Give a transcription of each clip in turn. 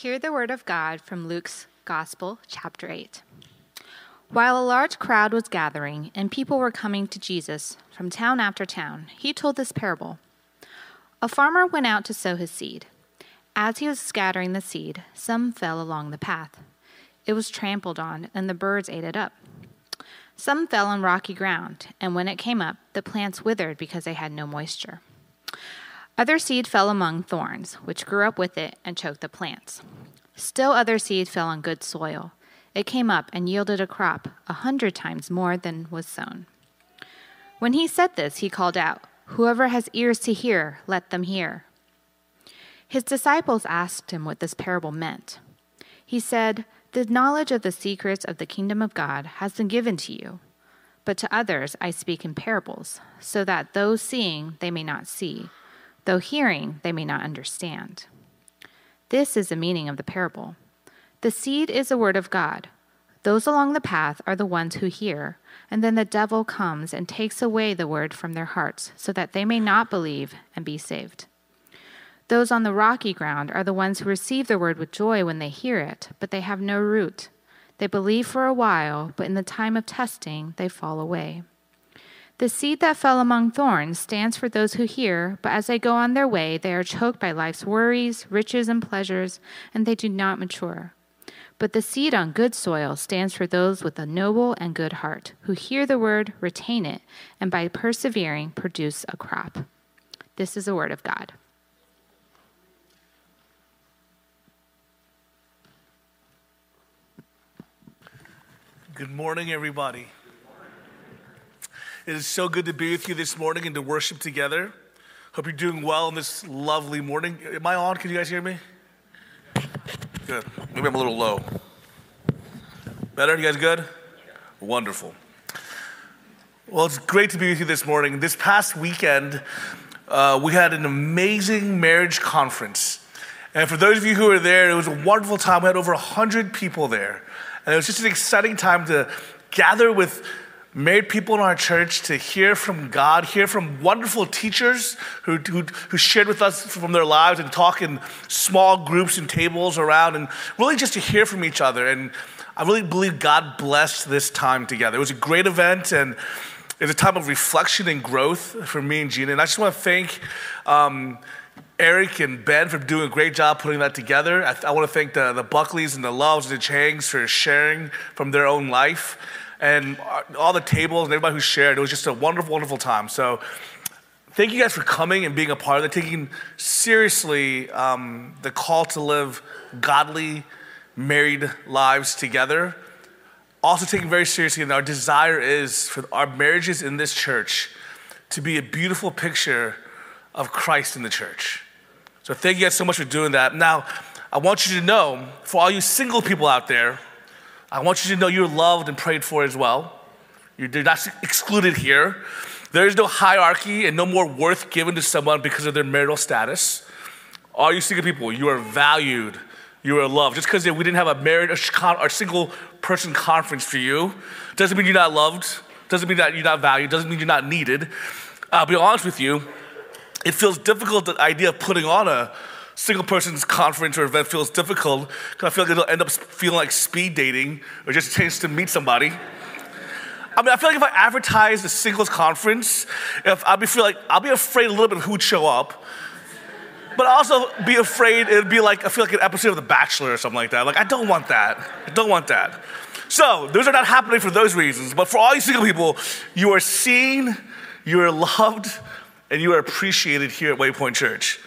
Hear the word of God from Luke's Gospel, chapter 8. While a large crowd was gathering and people were coming to Jesus from town after town, he told this parable. A farmer went out to sow his seed. As he was scattering the seed, some fell along the path. It was trampled on, and the birds ate it up. Some fell on rocky ground, and when it came up, the plants withered because they had no moisture. Other seed fell among thorns, which grew up with it and choked the plants. Still other seed fell on good soil. It came up and yielded a crop a hundred times more than was sown. When he said this, he called out, Whoever has ears to hear, let them hear. His disciples asked him what this parable meant. He said, The knowledge of the secrets of the kingdom of God has been given to you, but to others I speak in parables, so that those seeing they may not see though hearing they may not understand. This is the meaning of the parable. The seed is the word of God. Those along the path are the ones who hear, and then the devil comes and takes away the word from their hearts, so that they may not believe and be saved. Those on the rocky ground are the ones who receive the word with joy when they hear it, but they have no root. They believe for a while, but in the time of testing, they fall away. The seed that fell among thorns stands for those who hear, but as they go on their way, they are choked by life's worries, riches, and pleasures, and they do not mature. But the seed on good soil stands for those with a noble and good heart, who hear the word, retain it, and by persevering produce a crop. This is the word of God. Good morning, everybody. It is so good to be with you this morning and to worship together. Hope you're doing well on this lovely morning. Am I on? Can you guys hear me? Good. Maybe I'm a little low. Better? You guys good? Wonderful. Well, it's great to be with you this morning. This past weekend, uh, we had an amazing marriage conference. And for those of you who were there, it was a wonderful time. We had over 100 people there. And it was just an exciting time to gather with married people in our church to hear from God, hear from wonderful teachers who, who, who, shared with us from their lives and talk in small groups and tables around, and really just to hear from each other. And I really believe God blessed this time together. It was a great event, and it's a time of reflection and growth for me and Gina. And I just want to thank. Um, Eric and Ben for doing a great job putting that together. I, I want to thank the, the Buckleys and the Loves and the Changs for sharing from their own life and all the tables and everybody who shared. It was just a wonderful, wonderful time. So thank you guys for coming and being a part of it, taking seriously um, the call to live godly, married lives together. Also taking very seriously, and our desire is for our marriages in this church to be a beautiful picture of Christ in the church. So thank you guys so much for doing that. Now, I want you to know, for all you single people out there, I want you to know you're loved and prayed for as well. You're not excluded here. There is no hierarchy and no more worth given to someone because of their marital status. All you single people, you are valued, you are loved. Just because we didn't have a married or single person conference for you doesn't mean you're not loved, doesn't mean that you're not valued, doesn't mean you're not needed. I'll be honest with you, it feels difficult the idea of putting on a single person's conference or event feels difficult because I feel like it'll end up feeling like speed dating or just a chance to meet somebody. I mean, I feel like if I advertise a singles conference, if I'll be feel like I'll be afraid a little bit of who'd show up, but also be afraid it'd be like I feel like an episode of The Bachelor or something like that. Like I don't want that. I don't want that. So those are not happening for those reasons. But for all you single people, you are seen, you are loved, and you are appreciated here at Waypoint Church.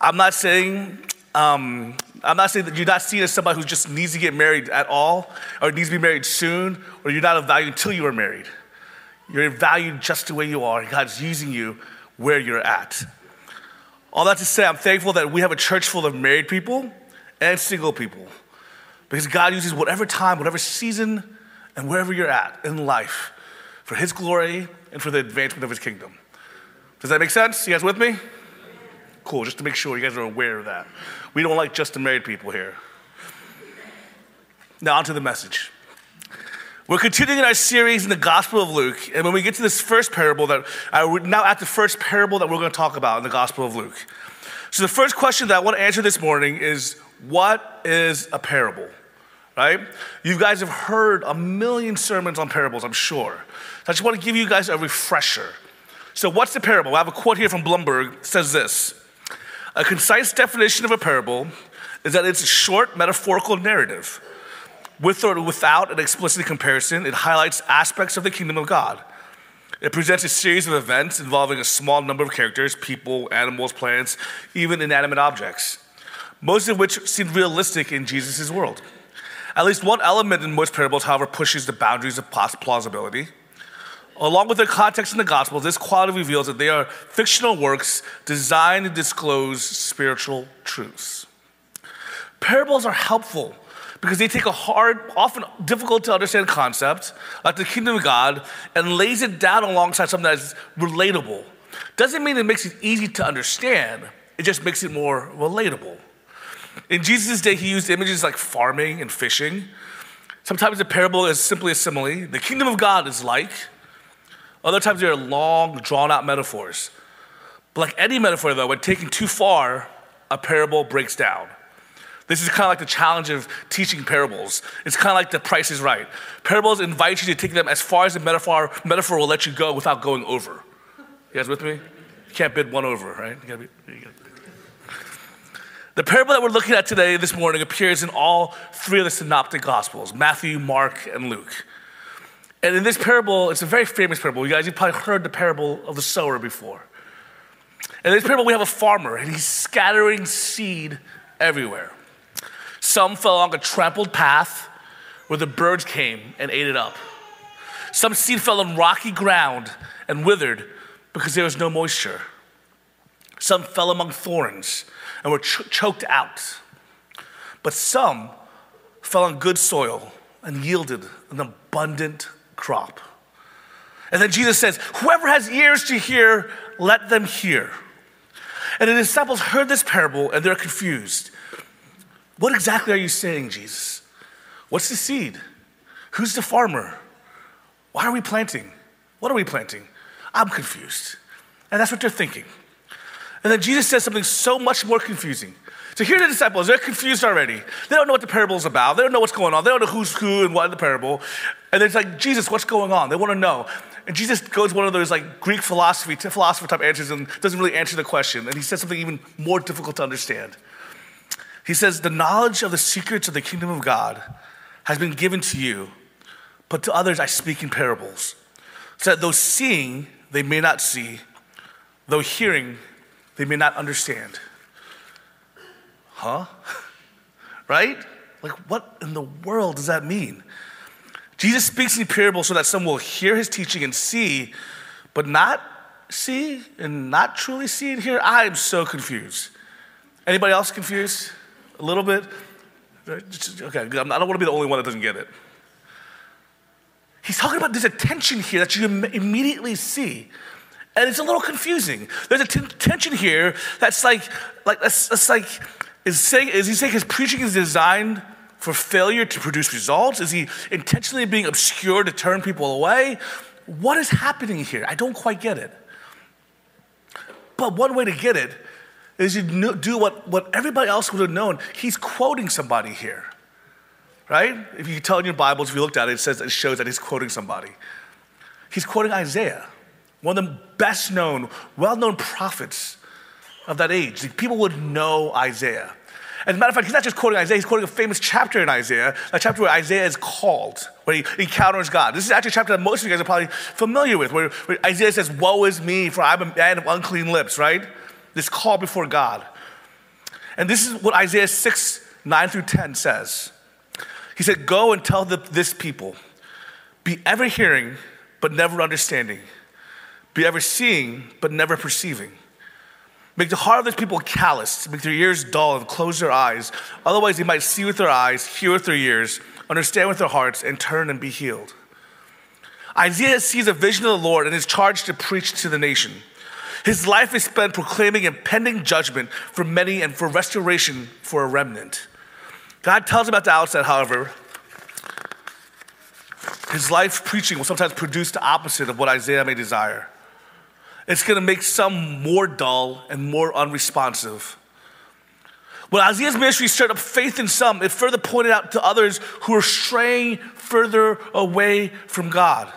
I'm not saying um, I'm not saying that you're not seen as somebody who just needs to get married at all, or needs to be married soon, or you're not of value until you are married. You're valued just the way you are. God's using you where you're at. All that to say, I'm thankful that we have a church full of married people and single people. Because God uses whatever time, whatever season, and wherever you're at in life for His glory and for the advancement of His kingdom. Does that make sense? You guys with me? Cool, just to make sure you guys are aware of that. We don't like just the married people here. Now, on to the message. We're continuing our series in the Gospel of Luke, and when we get to this first parable, that uh, we're now at the first parable that we're going to talk about in the Gospel of Luke. So, the first question that I want to answer this morning is what is a parable? Right? You guys have heard a million sermons on parables, I'm sure. So I just want to give you guys a refresher. So, what's the parable? I have a quote here from Blomberg it says this A concise definition of a parable is that it's a short metaphorical narrative. With or without an explicit comparison, it highlights aspects of the kingdom of God. It presents a series of events involving a small number of characters people, animals, plants, even inanimate objects, most of which seem realistic in Jesus' world. At least one element in most parables, however, pushes the boundaries of plausibility. Along with their context in the Gospels, this quality reveals that they are fictional works designed to disclose spiritual truths. Parables are helpful because they take a hard, often difficult to understand concept, like the kingdom of God, and lays it down alongside something that's relatable. Doesn't mean it makes it easy to understand, it just makes it more relatable. In Jesus' day, he used images like farming and fishing. Sometimes the parable is simply a simile. The kingdom of God is like. Other times they are long, drawn out metaphors. But like any metaphor, though, when taken too far, a parable breaks down. This is kind of like the challenge of teaching parables. It's kind of like the price is right. Parables invite you to take them as far as the metaphor, metaphor will let you go without going over. You guys with me? You can't bid one over, right? You gotta be, you gotta. The parable that we're looking at today, this morning, appears in all three of the synoptic gospels Matthew, Mark, and Luke. And in this parable, it's a very famous parable. You guys, you've probably heard the parable of the sower before. In this parable, we have a farmer, and he's scattering seed everywhere. Some fell along a trampled path where the birds came and ate it up. Some seed fell on rocky ground and withered because there was no moisture. Some fell among thorns and were ch- choked out. But some fell on good soil and yielded an abundant crop. And then Jesus says, Whoever has ears to hear, let them hear. And the disciples heard this parable and they're confused. What exactly are you saying, Jesus? What's the seed? Who's the farmer? Why are we planting? What are we planting? I'm confused. And that's what they're thinking. And then Jesus says something so much more confusing. So here the disciples, they're confused already. They don't know what the parable is about. They don't know what's going on. They don't know who's who and what in the parable. And it's like, Jesus, what's going on? They want to know. And Jesus goes one of those like Greek philosophy, philosopher type answers and doesn't really answer the question. And he says something even more difficult to understand. He says, The knowledge of the secrets of the kingdom of God has been given to you, but to others I speak in parables, so that though seeing, they may not see, though hearing, they may not understand. Huh? right? Like, what in the world does that mean? Jesus speaks in parables so that some will hear his teaching and see, but not see and not truly see and hear. I am so confused. Anybody else confused? A little bit? Okay, I don't want to be the only one that doesn't get it. He's talking about this attention here that you immediately see. And it's a little confusing. There's a t- tension here that's like, like that's, that's like, is, saying, is he saying his preaching is designed for failure to produce results? Is he intentionally being obscure to turn people away? What is happening here? I don't quite get it. But one way to get it is you do what, what everybody else would have known. He's quoting somebody here, right? If you tell in your Bibles, if you looked at it, it says it shows that he's quoting somebody. He's quoting Isaiah, one of the best known, well known prophets of that age. People would know Isaiah. As a matter of fact, he's not just quoting Isaiah, he's quoting a famous chapter in Isaiah, a chapter where Isaiah is called, where he encounters God. This is actually a chapter that most of you guys are probably familiar with, where, where Isaiah says, Woe is me, for I'm a man of unclean lips, right? this call before God. And this is what Isaiah 6, 9 through 10 says. He said, Go and tell the, this people, be ever hearing, but never understanding, be ever seeing, but never perceiving. Make the heart of this people callous, make their ears dull, and close their eyes. Otherwise, they might see with their eyes, hear with their ears, understand with their hearts, and turn and be healed. Isaiah sees a vision of the Lord and is charged to preach to the nation. His life is spent proclaiming impending judgment for many and for restoration for a remnant. God tells him at the outset, however, his life preaching will sometimes produce the opposite of what Isaiah may desire. It's going to make some more dull and more unresponsive When Isaiah's ministry stirred up faith in some, it further pointed out to others who were straying further away from God.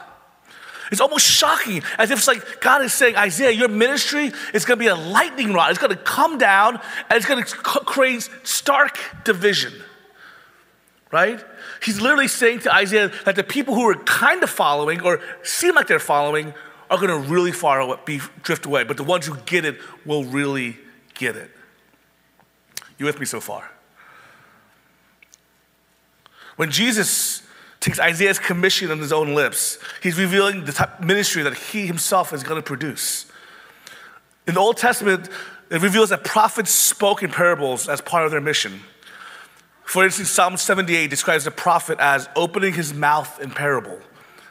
It's almost shocking, as if it's like God is saying, Isaiah, your ministry is going to be a lightning rod. It's going to come down and it's going to create stark division. Right? He's literally saying to Isaiah that the people who are kind of following or seem like they're following are going to really far away, be, drift away, but the ones who get it will really get it. You with me so far? When Jesus takes Isaiah's commission on his own lips. He's revealing the type ministry that he himself is going to produce. In the Old Testament, it reveals that prophets spoke in parables as part of their mission. For instance, Psalm 78 describes the prophet as opening his mouth in parable,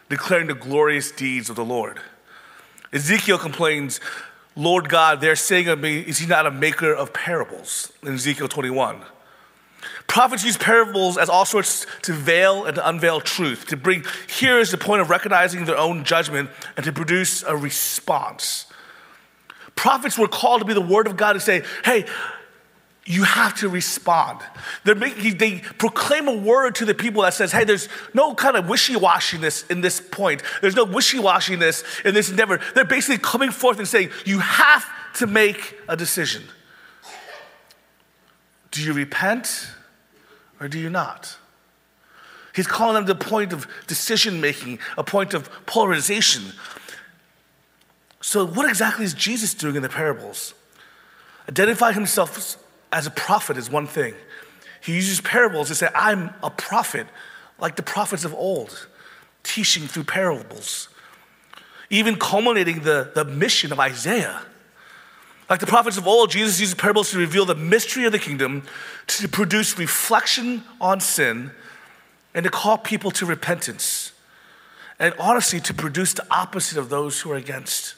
declaring the glorious deeds of the Lord. Ezekiel complains, Lord God, they're saying of me, is he not a maker of parables? In Ezekiel 21. Prophets use parables as all sorts to veil and to unveil truth, to bring hearers to the point of recognizing their own judgment and to produce a response. Prophets were called to be the word of God to say, hey, you have to respond. Making, they proclaim a word to the people that says, hey, there's no kind of wishy washiness in this point. There's no wishy washiness in this endeavor. They're basically coming forth and saying, you have to make a decision. Do you repent? or do you not? He's calling them to a point of decision making, a point of polarization. So, what exactly is Jesus doing in the parables? Identify himself as a prophet is one thing. He uses parables to say, I'm a prophet, like the prophets of old, teaching through parables. Even culminating the, the mission of Isaiah like the prophets of old, Jesus uses parables to reveal the mystery of the kingdom, to produce reflection on sin, and to call people to repentance. And honestly, to produce the opposite of those who are against.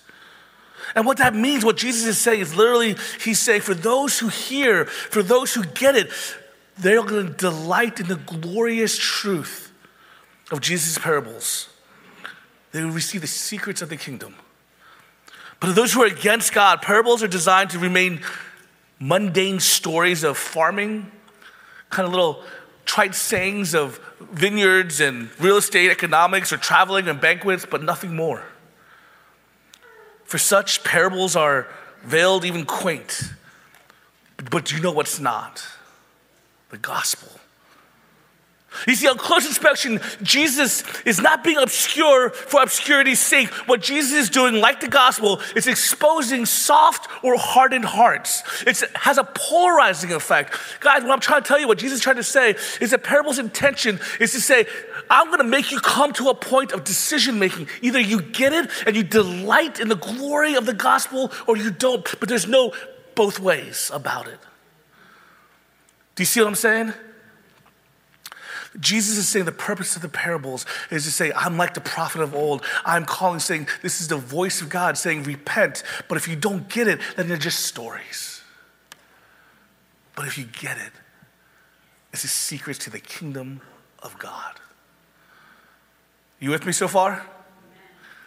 And what that means, what Jesus is saying, is literally, he's saying, for those who hear, for those who get it, they're going to delight in the glorious truth of Jesus' parables. They will receive the secrets of the kingdom. But to those who are against God, parables are designed to remain mundane stories of farming, kind of little trite sayings of vineyards and real estate economics or traveling and banquets, but nothing more. For such, parables are veiled, even quaint. But do you know what's not? The gospel. You see, on close inspection, Jesus is not being obscure for obscurity's sake. What Jesus is doing, like the gospel, is exposing soft or hardened hearts. It has a polarizing effect. Guys, what I'm trying to tell you, what Jesus is trying to say, is that parable's intention is to say, I'm going to make you come to a point of decision making. Either you get it and you delight in the glory of the gospel, or you don't. But there's no both ways about it. Do you see what I'm saying? Jesus is saying the purpose of the parables is to say, I'm like the prophet of old. I'm calling, saying, this is the voice of God saying, repent. But if you don't get it, then they're just stories. But if you get it, it's a secret to the kingdom of God. You with me so far?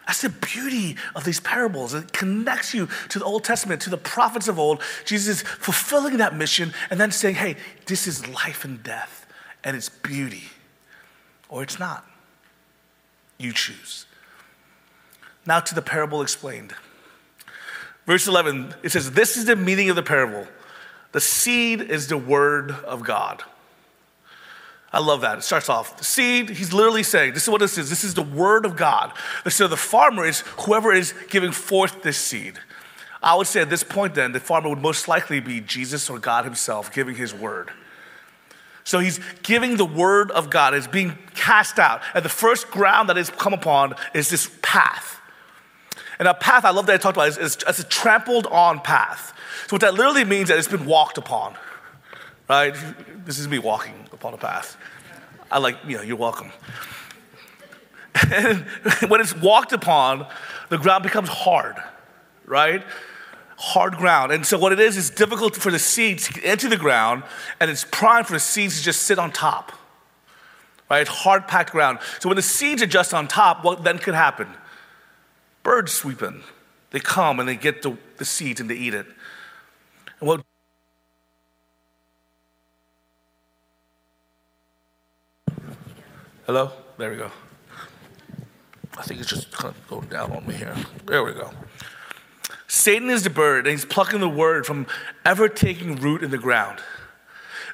That's the beauty of these parables. It connects you to the Old Testament, to the prophets of old. Jesus is fulfilling that mission and then saying, hey, this is life and death and it's beauty, or it's not. You choose. Now to the parable explained. Verse 11, it says, This is the meaning of the parable. The seed is the word of God. I love that. It starts off, the seed, he's literally saying, this is what this is. This is the word of God. So the farmer is whoever is giving forth this seed. I would say at this point, then, the farmer would most likely be Jesus or God himself giving his word. So he's giving the word of God, it's being cast out. And the first ground that is come upon is this path. And a path I love that I talked about is, is, is a trampled on path. So what that literally means is that it's been walked upon. Right? This is me walking upon a path. I like, you know, you're welcome. And when it's walked upon, the ground becomes hard, right? hard ground. And so what it is, is difficult for the seeds to get into the ground, and it's prime for the seeds to just sit on top. Right? Hard packed ground. So when the seeds are just on top, what then could happen? Birds sweep in. They come and they get the, the seeds and they eat it. And what Hello? There we go. I think it's just kind of going down on me here. There we go. Satan is the bird, and he's plucking the word from ever taking root in the ground.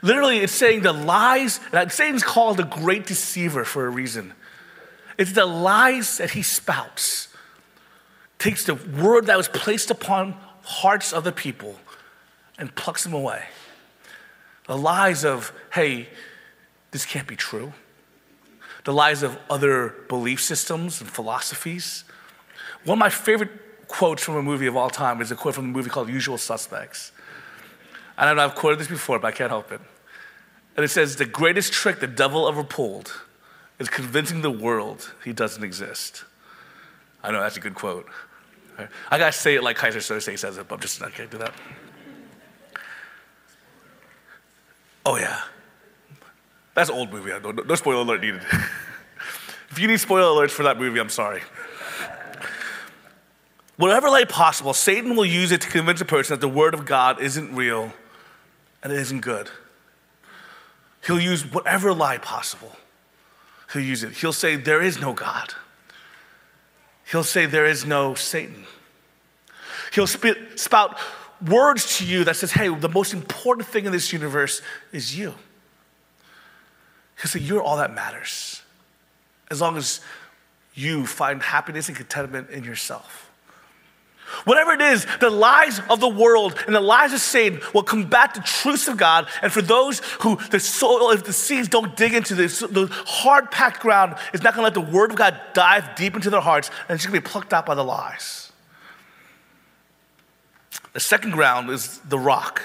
Literally, it's saying the lies, that Satan's called the great deceiver for a reason. It's the lies that he spouts, takes the word that was placed upon hearts of the people and plucks them away. The lies of, hey, this can't be true. The lies of other belief systems and philosophies. One of my favorite quotes from a movie of all time is a quote from a movie called Usual Suspects. I don't know, I've quoted this before, but I can't help it. And it says, The greatest trick the devil ever pulled is convincing the world he doesn't exist. I know, that's a good quote. I gotta say it like Keyser Söze says it, but I'm just, not gonna do that. Oh, yeah. That's an old movie. No, no spoiler alert needed. if you need spoiler alerts for that movie, I'm sorry. Whatever light possible, Satan will use it to convince a person that the Word of God isn't real and it isn't good. He'll use whatever lie possible. He'll use it. He'll say, There is no God. He'll say, There is no Satan. He'll spit, spout words to you that says, Hey, the most important thing in this universe is you. He'll say, You're all that matters. As long as you find happiness and contentment in yourself. Whatever it is, the lies of the world and the lies of Satan will combat the truths of God. And for those who the soil, if the seeds don't dig into this, the hard packed ground is not going to let the word of God dive deep into their hearts, and it's going to be plucked out by the lies. The second ground is the rock,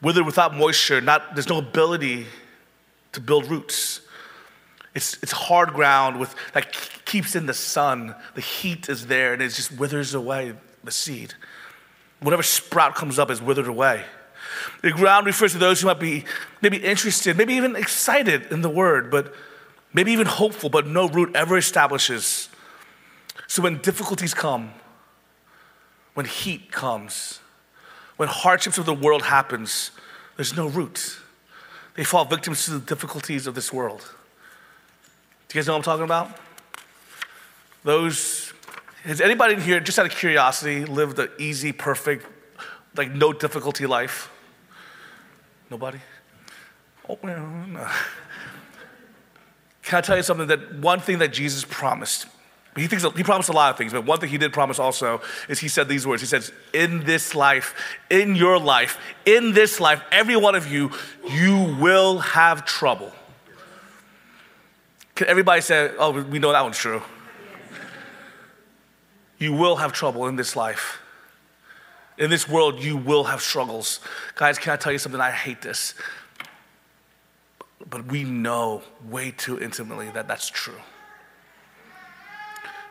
withered without moisture. Not there's no ability to build roots. It's, it's hard ground with, that keeps in the sun. The heat is there and it just withers away the seed. Whatever sprout comes up is withered away. The ground refers to those who might be maybe interested, maybe even excited in the word, but maybe even hopeful, but no root ever establishes. So when difficulties come, when heat comes, when hardships of the world happens, there's no root. They fall victims to the difficulties of this world. You guys know what I'm talking about? Those, has anybody in here, just out of curiosity, lived an easy, perfect, like no difficulty life? Nobody? Oh, no. Can I tell you something that one thing that Jesus promised? He, thinks, he promised a lot of things, but one thing he did promise also is he said these words. He says, In this life, in your life, in this life, every one of you, you will have trouble. Everybody say, oh, we know that one's true? You will have trouble in this life. In this world, you will have struggles. Guys, can I tell you something? I hate this. But we know way too intimately that that's true.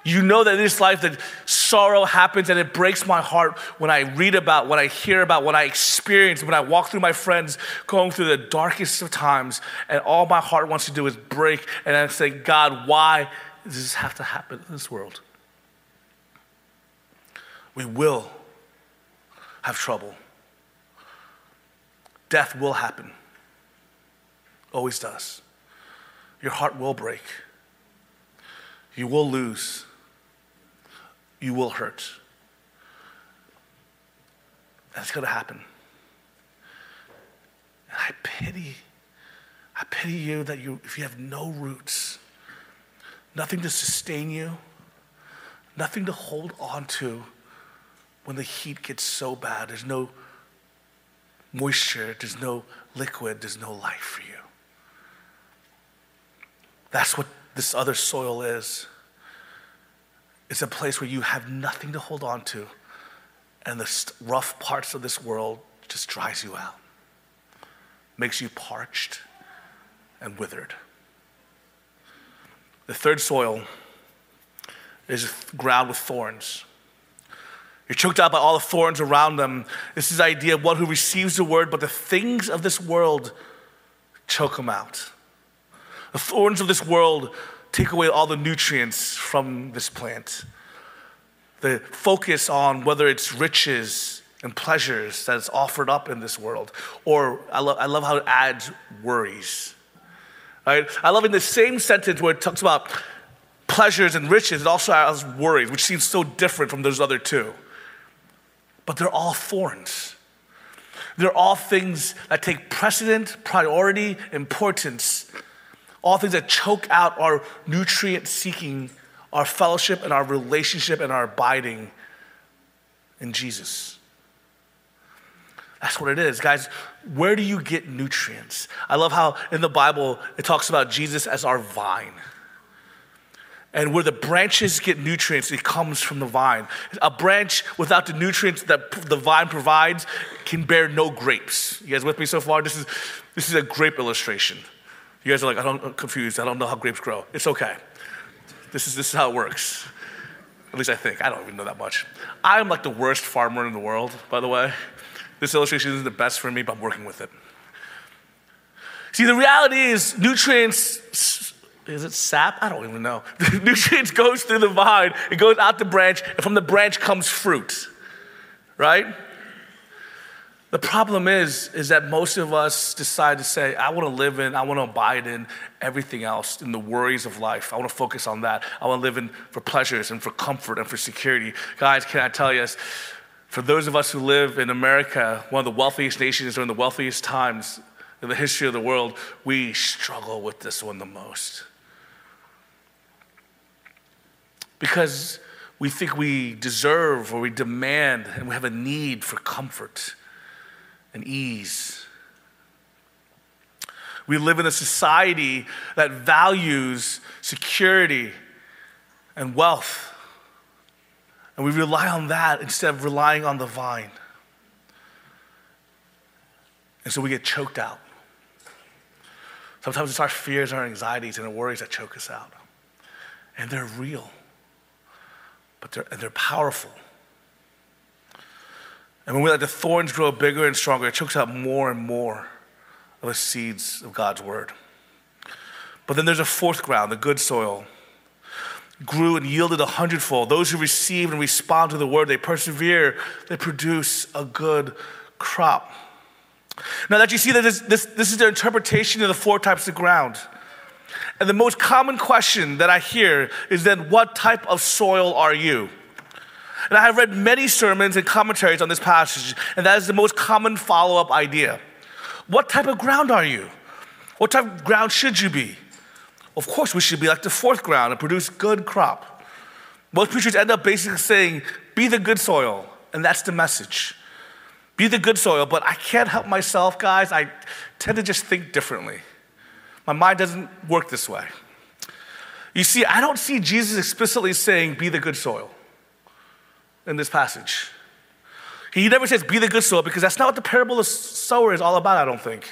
You know that in this life that sorrow happens and it breaks my heart when I read about, when I hear about, when I experience, when I walk through my friends going through the darkest of times, and all my heart wants to do is break and I say, God, why does this have to happen in this world? We will have trouble. Death will happen. Always does. Your heart will break. You will lose you will hurt. That's going to happen. And I pity, I pity you that you, if you have no roots, nothing to sustain you, nothing to hold on to when the heat gets so bad. There's no moisture, there's no liquid, there's no life for you. That's what this other soil is. It's a place where you have nothing to hold on to, and the rough parts of this world just dries you out, makes you parched and withered. The third soil is ground with thorns. You're choked out by all the thorns around them. This is the idea of one who receives the word, but the things of this world choke him out. The thorns of this world take away all the nutrients from this plant. The focus on whether it's riches and pleasures that is offered up in this world, or I love, I love how it adds worries. Right? I love in the same sentence where it talks about pleasures and riches, it also has worries, which seems so different from those other two. But they're all thorns. They're all things that take precedent, priority, importance, all things that choke out our nutrient seeking, our fellowship, and our relationship and our abiding in Jesus. That's what it is. Guys, where do you get nutrients? I love how in the Bible it talks about Jesus as our vine. And where the branches get nutrients, it comes from the vine. A branch without the nutrients that the vine provides can bear no grapes. You guys with me so far? This is, this is a grape illustration. You guys are like, I don't, I'm confused. I don't know how grapes grow. It's okay. This is, this is how it works. At least I think. I don't even know that much. I'm like the worst farmer in the world, by the way. This illustration isn't the best for me, but I'm working with it. See, the reality is nutrients, is it sap? I don't even know. The nutrients goes through the vine, it goes out the branch, and from the branch comes fruit, right? The problem is, is that most of us decide to say, I want to live in, I want to abide in everything else, in the worries of life. I want to focus on that. I want to live in for pleasures and for comfort and for security. Guys, can I tell you, for those of us who live in America, one of the wealthiest nations during the wealthiest times in the history of the world, we struggle with this one the most. Because we think we deserve or we demand and we have a need for comfort and ease. We live in a society that values security and wealth. And we rely on that instead of relying on the vine. And so we get choked out. Sometimes it's our fears, our anxieties, and our worries that choke us out. And they're real, but they're, and they're powerful. And when we let the thorns grow bigger and stronger, it chokes out more and more of the seeds of God's word. But then there's a fourth ground, the good soil grew and yielded a hundredfold. Those who receive and respond to the word, they persevere, they produce a good crop. Now that you see that this, this, this is their interpretation of the four types of ground. And the most common question that I hear is then, what type of soil are you? And I have read many sermons and commentaries on this passage, and that is the most common follow up idea. What type of ground are you? What type of ground should you be? Of course, we should be like the fourth ground and produce good crop. Most preachers end up basically saying, be the good soil, and that's the message. Be the good soil, but I can't help myself, guys. I tend to just think differently. My mind doesn't work this way. You see, I don't see Jesus explicitly saying, be the good soil in this passage. He never says, be the good soil, because that's not what the parable of sower is all about, I don't think.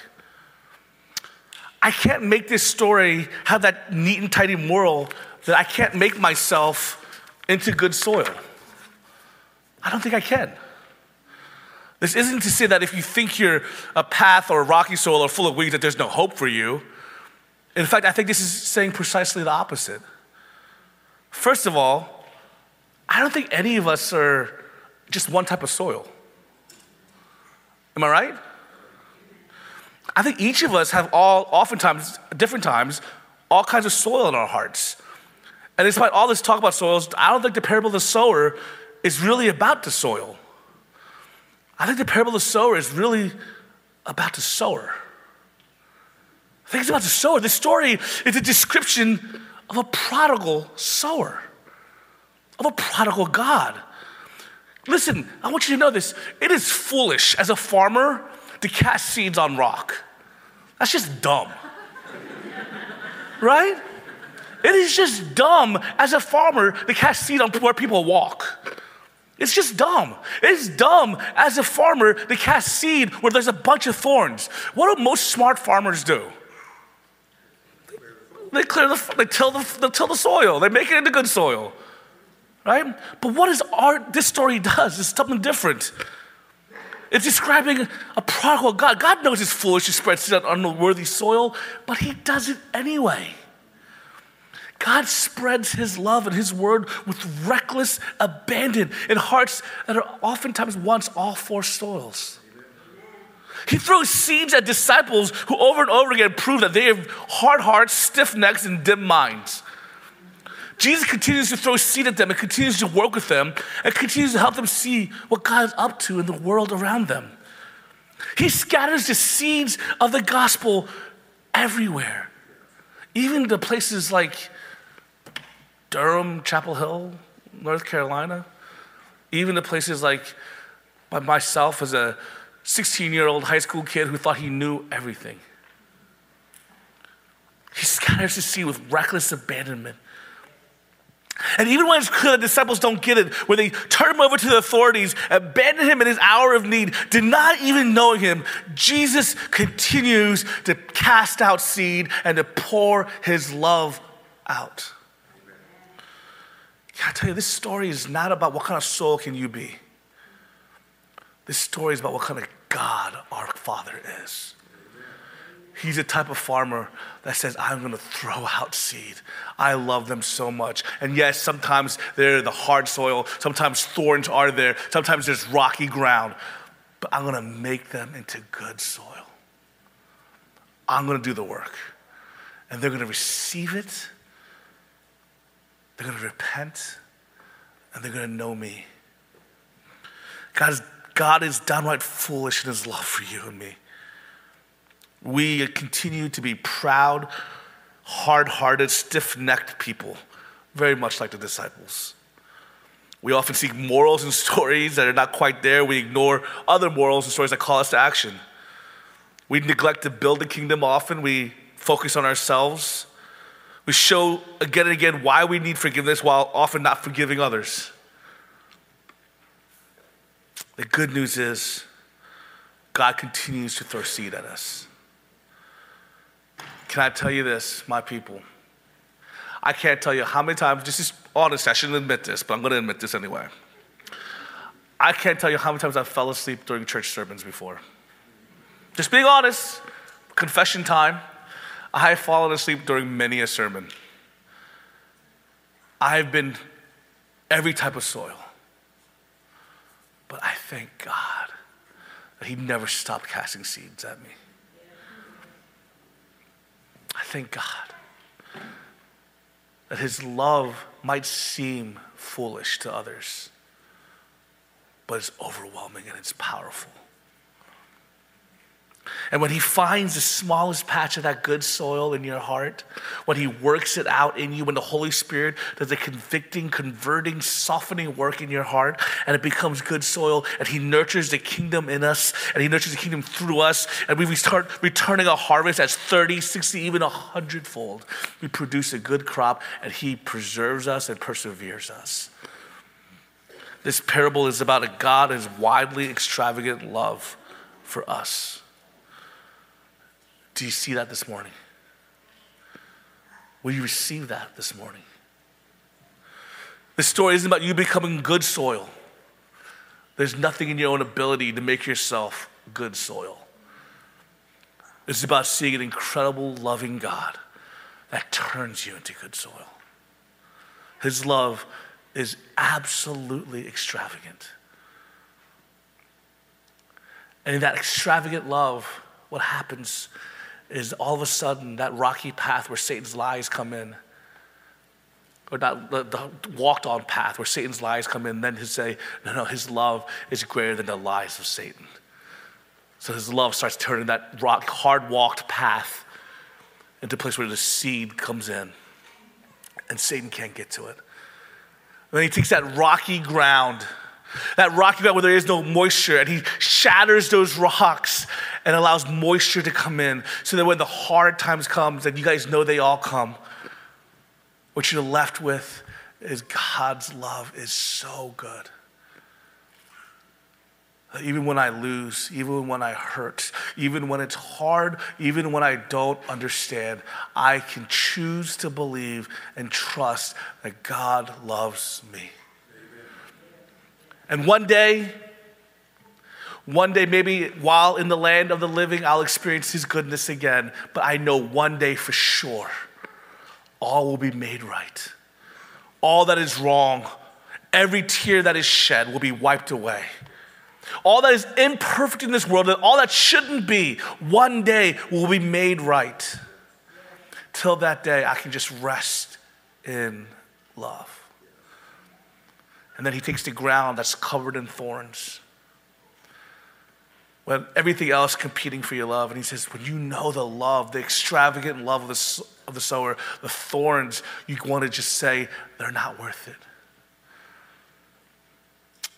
I can't make this story have that neat and tidy moral that I can't make myself into good soil. I don't think I can. This isn't to say that if you think you're a path or a rocky soil or full of weeds, that there's no hope for you. In fact, I think this is saying precisely the opposite. First of all, I don't think any of us are just one type of soil. Am I right? I think each of us have all, oftentimes, different times, all kinds of soil in our hearts. And despite all this talk about soils, I don't think the parable of the sower is really about the soil. I think the parable of the sower is really about the sower. I think it's about the sower. The story is a description of a prodigal sower, of a prodigal God. Listen, I want you to know this. It is foolish as a farmer to cast seeds on rock. That's just dumb. right? It is just dumb as a farmer to cast seed on where people walk. It's just dumb. It's dumb as a farmer to cast seed where there's a bunch of thorns. What do most smart farmers do? They clear the, they till the, they till the soil. They make it into good soil, right? But what is art? This story does is something different. It's describing a prodigal God. God knows it's foolish to spread seed on unworthy soil, but He does it anyway. God spreads His love and His word with reckless abandon in hearts that are oftentimes once all four soils. He throws seeds at disciples who over and over again prove that they have hard hearts, stiff necks, and dim minds. Jesus continues to throw seed at them and continues to work with them and continues to help them see what God is up to in the world around them. He scatters the seeds of the gospel everywhere, even to places like Durham, Chapel Hill, North Carolina, even to places like myself as a 16 year old high school kid who thought he knew everything. He scatters the seed with reckless abandonment. And even when it's clear the disciples don't get it, when they turn him over to the authorities, abandon him in his hour of need, did not even know him, Jesus continues to cast out seed and to pour his love out. I tell you, this story is not about what kind of soul can you be. This story is about what kind of God our Father is. He's the type of farmer that says, I'm going to throw out seed. I love them so much. And yes, sometimes they're the hard soil, sometimes thorns are there, sometimes there's rocky ground, but I'm going to make them into good soil. I'm going to do the work. And they're going to receive it, they're going to repent, and they're going to know me. God is, God is downright foolish in his love for you and me. We continue to be proud, hard hearted, stiff necked people, very much like the disciples. We often seek morals and stories that are not quite there. We ignore other morals and stories that call us to action. We neglect to build the kingdom often. We focus on ourselves. We show again and again why we need forgiveness while often not forgiving others. The good news is God continues to throw seed at us. Can I tell you this, my people? I can't tell you how many times, this is honest, I shouldn't admit this, but I'm going to admit this anyway. I can't tell you how many times I fell asleep during church sermons before. Just being honest, confession time. I have fallen asleep during many a sermon. I've been every type of soil. But I thank God that He never stopped casting seeds at me. I thank God that his love might seem foolish to others, but it's overwhelming and it's powerful. And when he finds the smallest patch of that good soil in your heart, when he works it out in you, when the Holy Spirit does a convicting, converting, softening work in your heart, and it becomes good soil, and he nurtures the kingdom in us, and he nurtures the kingdom through us, and we start returning a harvest that's 30, 60, even 100 fold, we produce a good crop, and he preserves us and perseveres us. This parable is about a God who's widely extravagant love for us. Do you see that this morning? Will you receive that this morning? This story isn't about you becoming good soil. There's nothing in your own ability to make yourself good soil. It's about seeing an incredible, loving God that turns you into good soil. His love is absolutely extravagant. And in that extravagant love, what happens is all of a sudden that rocky path where Satan's lies come in, or that the, the walked on path where Satan's lies come in, then he'll say, no, no, his love is greater than the lies of Satan. So his love starts turning that rock, hard walked path into a place where the seed comes in and Satan can't get to it. And then he takes that rocky ground that rocky ground where there is no moisture, and he shatters those rocks and allows moisture to come in so that when the hard times comes, and you guys know they all come, what you're left with is God's love is so good. Even when I lose, even when I hurt, even when it's hard, even when I don't understand, I can choose to believe and trust that God loves me. And one day, one day, maybe while in the land of the living, I'll experience His goodness again. But I know one day for sure, all will be made right. All that is wrong, every tear that is shed will be wiped away. all that is imperfect in this world, that all that shouldn't be, one day will be made right. Till that day, I can just rest in love. And then he takes the ground that's covered in thorns. When everything else competing for your love. And he says, when you know the love, the extravagant love of the, of the sower, the thorns, you want to just say, they're not worth it.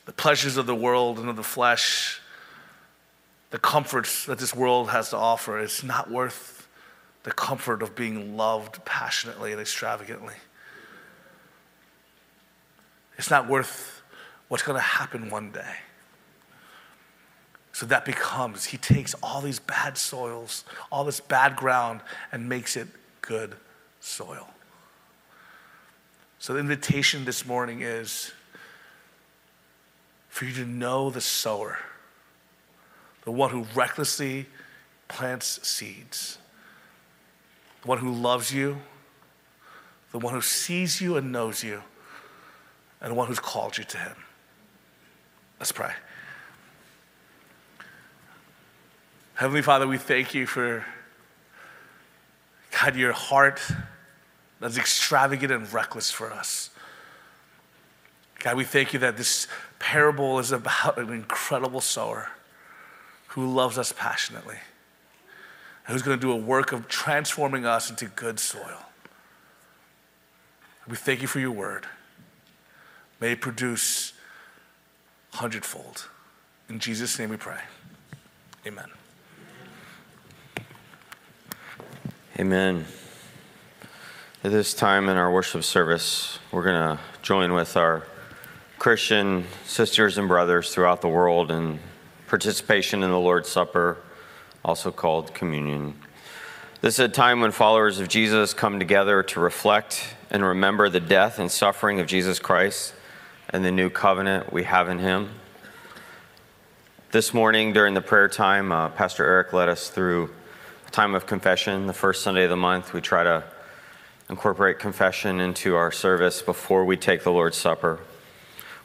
The pleasures of the world and of the flesh, the comforts that this world has to offer, it's not worth the comfort of being loved passionately and extravagantly. It's not worth what's going to happen one day. So that becomes, he takes all these bad soils, all this bad ground, and makes it good soil. So the invitation this morning is for you to know the sower, the one who recklessly plants seeds, the one who loves you, the one who sees you and knows you and the one who's called you to him. Let's pray. Heavenly Father, we thank you for, God, your heart that's extravagant and reckless for us. God, we thank you that this parable is about an incredible sower who loves us passionately, who's going to do a work of transforming us into good soil. We thank you for your word may produce hundredfold. In Jesus' name we pray. Amen. Amen. At this time in our worship service, we're going to join with our Christian sisters and brothers throughout the world in participation in the Lord's Supper, also called communion. This is a time when followers of Jesus come together to reflect and remember the death and suffering of Jesus Christ and the new covenant we have in Him. This morning during the prayer time, uh, Pastor Eric led us through a time of confession. The first Sunday of the month, we try to incorporate confession into our service before we take the Lord's Supper.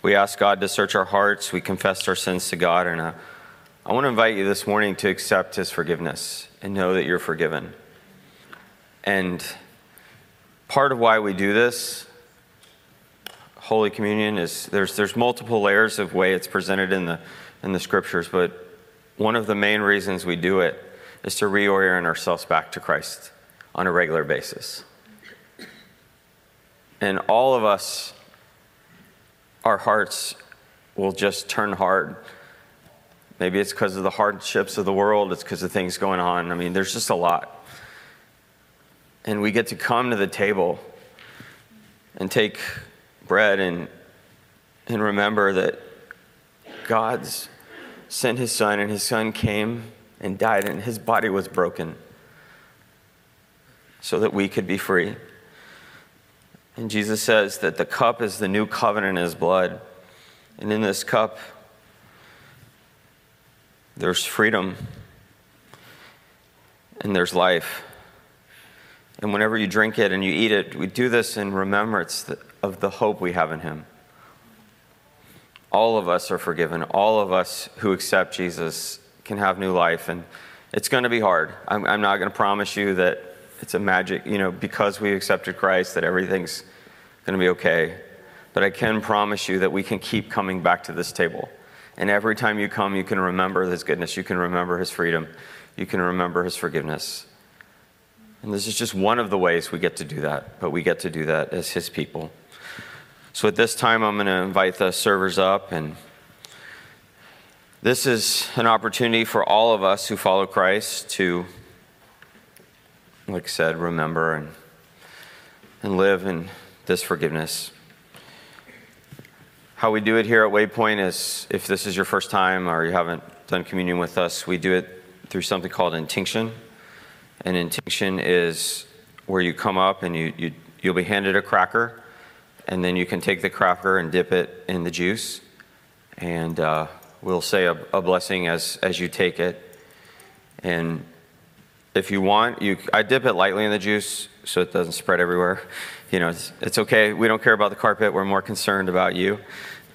We ask God to search our hearts, we confess our sins to God, and uh, I want to invite you this morning to accept His forgiveness and know that you're forgiven. And part of why we do this Holy Communion is there's there's multiple layers of way it's presented in the in the scriptures, but one of the main reasons we do it is to reorient ourselves back to Christ on a regular basis. And all of us, our hearts will just turn hard. Maybe it's because of the hardships of the world, it's because of things going on. I mean, there's just a lot. And we get to come to the table and take bread and, and remember that God's sent his son, and his son came and died, and his body was broken so that we could be free. And Jesus says that the cup is the new covenant in his blood. And in this cup, there's freedom and there's life. And whenever you drink it and you eat it, we do this in remembrance of the hope we have in Him. All of us are forgiven. All of us who accept Jesus can have new life. And it's going to be hard. I'm, I'm not going to promise you that it's a magic, you know, because we accepted Christ, that everything's going to be okay. But I can promise you that we can keep coming back to this table. And every time you come, you can remember His goodness. You can remember His freedom. You can remember His forgiveness. And this is just one of the ways we get to do that, but we get to do that as His people. So at this time, I'm going to invite the servers up, and this is an opportunity for all of us who follow Christ to, like I said, remember and, and live in this forgiveness. How we do it here at Waypoint is if this is your first time or you haven't done communion with us, we do it through something called intinction. An intinction is where you come up and you, you, you'll be handed a cracker, and then you can take the cracker and dip it in the juice. And uh, we'll say a, a, blessing as, as you take it. And if you want, you, I dip it lightly in the juice so it doesn't spread everywhere. You know, it's, it's okay. We don't care about the carpet. We're more concerned about you.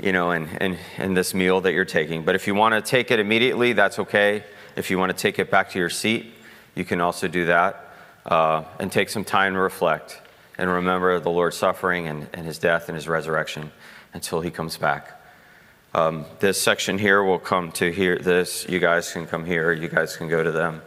you know, and, in, in this meal that you're taking. But if you want to take it immediately, that's okay. If you want to take it back to your seat, you can also do that uh, and take some time to reflect and remember the Lord's suffering and, and his death and his resurrection until he comes back. Um, this section here will come to here. This, you guys can come here, you guys can go to them.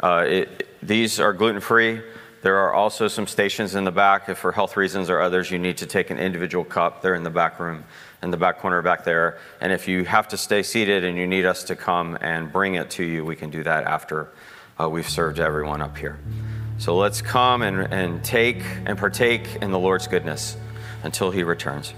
Uh, it, these are gluten free. There are also some stations in the back. If for health reasons or others you need to take an individual cup, they're in the back room, in the back corner back there. And if you have to stay seated and you need us to come and bring it to you, we can do that after uh, we've served everyone up here. So let's come and, and take and partake in the Lord's goodness until he returns.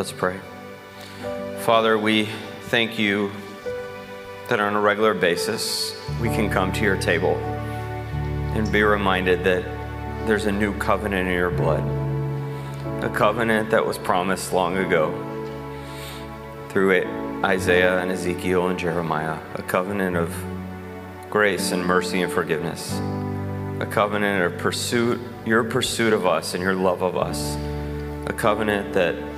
Let's pray. Father, we thank you that on a regular basis we can come to your table and be reminded that there's a new covenant in your blood, a covenant that was promised long ago through it, Isaiah and Ezekiel and Jeremiah, a covenant of grace and mercy and forgiveness, a covenant of pursuit, your pursuit of us and your love of us, a covenant that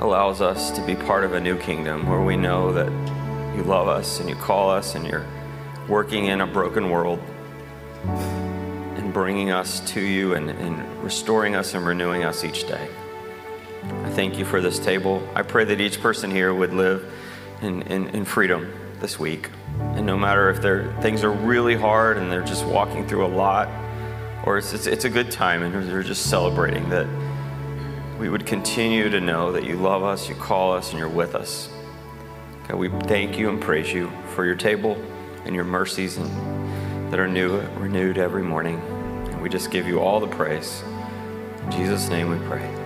allows us to be part of a new kingdom where we know that you love us and you call us and you're working in a broken world and bringing us to you and, and restoring us and renewing us each day. I thank you for this table. I pray that each person here would live in, in, in freedom this week. And no matter if they're, things are really hard and they're just walking through a lot, or it's, it's, it's a good time and they're just celebrating that we would continue to know that you love us, you call us, and you're with us. God, we thank you and praise you for your table and your mercies and that are new, renewed every morning. And we just give you all the praise. In Jesus' name we pray.